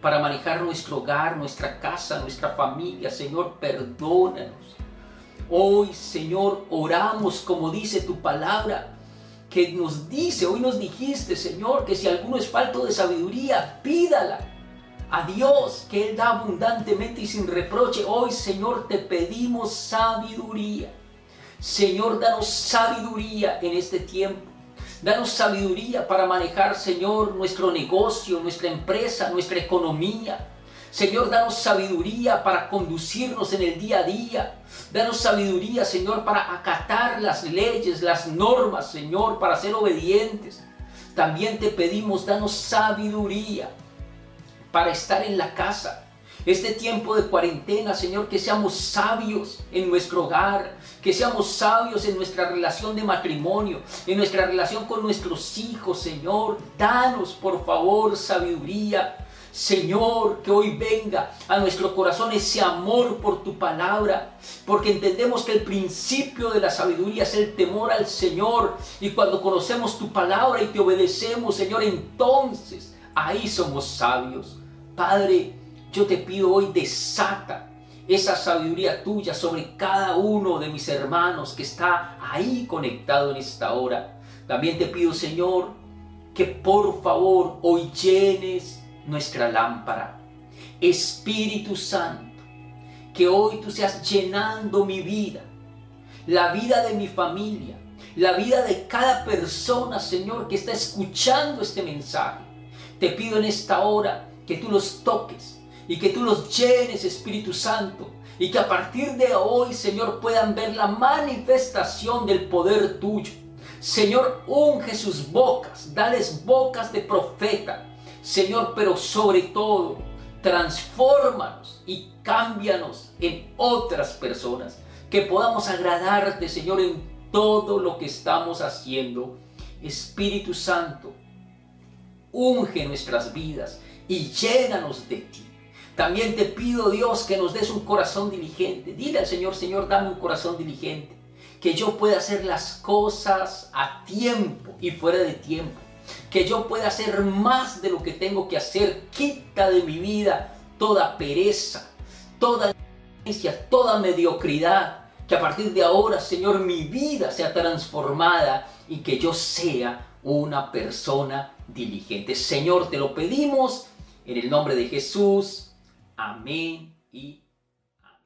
para manejar nuestro hogar, nuestra casa, nuestra familia. Señor, perdónanos. Hoy, Señor, oramos como dice tu palabra, que nos dice, hoy nos dijiste, Señor, que si alguno es falto de sabiduría, pídala. a Dios que Él da abundantemente y sin reproche. Hoy, Señor, te pedimos sabiduría. Señor, danos sabiduría en este tiempo. Danos sabiduría para manejar, Señor, nuestro negocio, nuestra empresa, nuestra economía. Señor, danos sabiduría para conducirnos en el día a día. Danos sabiduría, Señor, para acatar las leyes, las normas, Señor, para ser obedientes. También te pedimos, danos sabiduría para estar en la casa. Este tiempo de cuarentena, Señor, que seamos sabios en nuestro hogar, que seamos sabios en nuestra relación de matrimonio, en nuestra relación con nuestros hijos, Señor. Danos, por favor, sabiduría. Señor, que hoy venga a nuestro corazón ese amor por tu palabra, porque entendemos que el principio de la sabiduría es el temor al Señor. Y cuando conocemos tu palabra y te obedecemos, Señor, entonces ahí somos sabios. Padre, yo te pido hoy desata esa sabiduría tuya sobre cada uno de mis hermanos que está ahí conectado en esta hora. También te pido, Señor, que por favor hoy llenes nuestra lámpara. Espíritu Santo, que hoy tú seas llenando mi vida, la vida de mi familia, la vida de cada persona, Señor, que está escuchando este mensaje. Te pido en esta hora que tú los toques y que tú los llenes, Espíritu Santo, y que a partir de hoy, Señor, puedan ver la manifestación del poder tuyo. Señor, unge sus bocas, dales bocas de profeta. Señor, pero sobre todo, transfórmanos y cámbianos en otras personas. Que podamos agradarte, Señor, en todo lo que estamos haciendo. Espíritu Santo, unge nuestras vidas y llénanos de ti. También te pido, Dios, que nos des un corazón diligente. Dile al Señor, Señor, dame un corazón diligente. Que yo pueda hacer las cosas a tiempo y fuera de tiempo. Que yo pueda hacer más de lo que tengo que hacer. Quita de mi vida toda pereza, toda toda mediocridad. Que a partir de ahora, Señor, mi vida sea transformada y que yo sea una persona diligente. Señor, te lo pedimos en el nombre de Jesús. Amém e amém.